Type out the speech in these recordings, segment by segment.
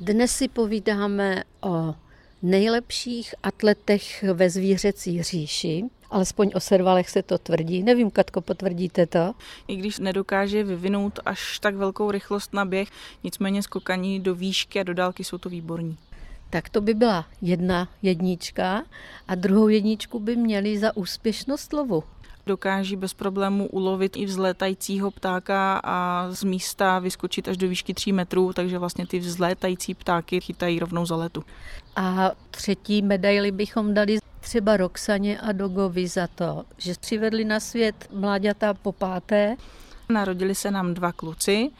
Dnes si povídáme o nejlepších atletech ve zvířecí říši. Alespoň o servalech se to tvrdí. Nevím, Katko, potvrdíte to? I když nedokáže vyvinout až tak velkou rychlost na běh, nicméně skokaní do výšky a do dálky jsou to výborní. Tak to by byla jedna jednička a druhou jedničku by měli za úspěšnost lovu dokáží bez problému ulovit i vzlétajícího ptáka a z místa vyskočit až do výšky 3 metrů, takže vlastně ty vzlétající ptáky chytají rovnou za letu. A třetí medaily bychom dali třeba Roxaně a Dogovi za to, že přivedli na svět mláďata po páté. Narodili se nám dva kluci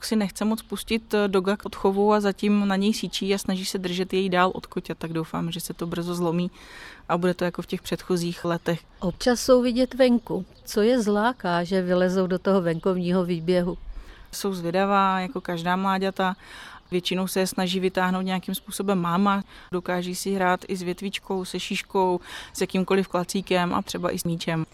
Si nechce moc pustit eh, doga k odchovu a zatím na něj síčí a snaží se držet jej dál od kotě, tak doufám, že se to brzo zlomí a bude to jako v těch předchozích letech. Občas jsou vidět venku. Co je zláká, že vylezou do toho venkovního výběhu? Jsou zvědavá, jako každá mláďata. Většinou se je snaží vytáhnout nějakým způsobem máma. Dokáží si hrát i s větvičkou, se šíškou, s jakýmkoliv klacíkem a třeba i s míčem.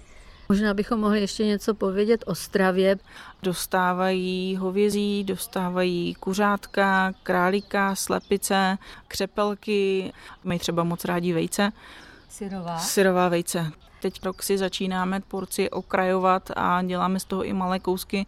Možná bychom mohli ještě něco povědět o stravě. Dostávají hovězí, dostávají kuřátka, králíka, slepice, křepelky, mají třeba moc rádi vejce. Syrová. Syrová vejce. Teď rok si začínáme porci okrajovat a děláme z toho i malé kousky,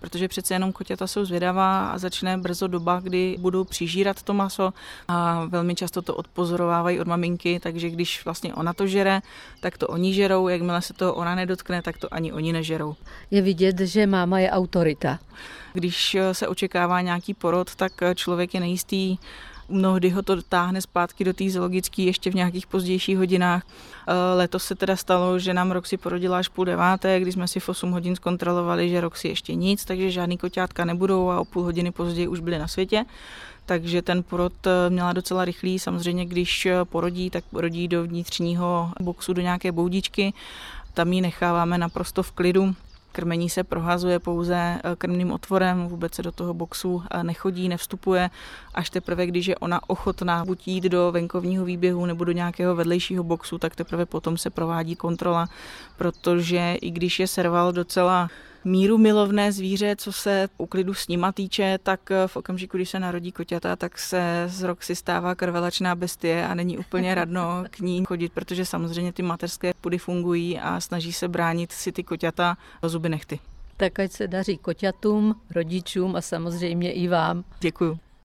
protože přece jenom koťata jsou zvědavá a začne brzo doba, kdy budou přižírat to maso a velmi často to odpozorovávají od maminky, takže když vlastně ona to žere, tak to oni žerou, jakmile se to ona nedotkne, tak to ani oni nežerou. Je vidět, že máma je autorita. Když se očekává nějaký porod, tak člověk je nejistý, Mnohdy ho to táhne zpátky do té zoologické ještě v nějakých pozdějších hodinách. Eh, letos se teda stalo, že nám Roxy porodila až půl deváté, když jsme si v 8 hodin zkontrolovali, že Roxy ještě nic, takže žádný koťátka nebudou a o půl hodiny později už byly na světě takže ten porod eh, měla docela rychlý. Samozřejmě, když eh, porodí, tak porodí do vnitřního boxu, do nějaké boudičky. Tam ji necháváme naprosto v klidu. Krmení se prohazuje pouze eh, krmným otvorem, vůbec se do toho boxu eh, nechodí, nevstupuje, až teprve, když je ona ochotná buď jít do venkovního výběhu nebo do nějakého vedlejšího boxu, tak teprve potom se provádí kontrola, protože i když je serval docela míru milovné zvíře, co se uklidu s nima týče, tak eh, v okamžiku, když se narodí koťata, tak se z rok si stává krvelačná bestie a není úplně radno k ní chodit, protože samozřejmě ty mateřské pudy fungují a snaží se bránit si ty koťata zuby nechty. Tak ať se daří koťatům, rodičům a samozřejmě i vám. Děkuju.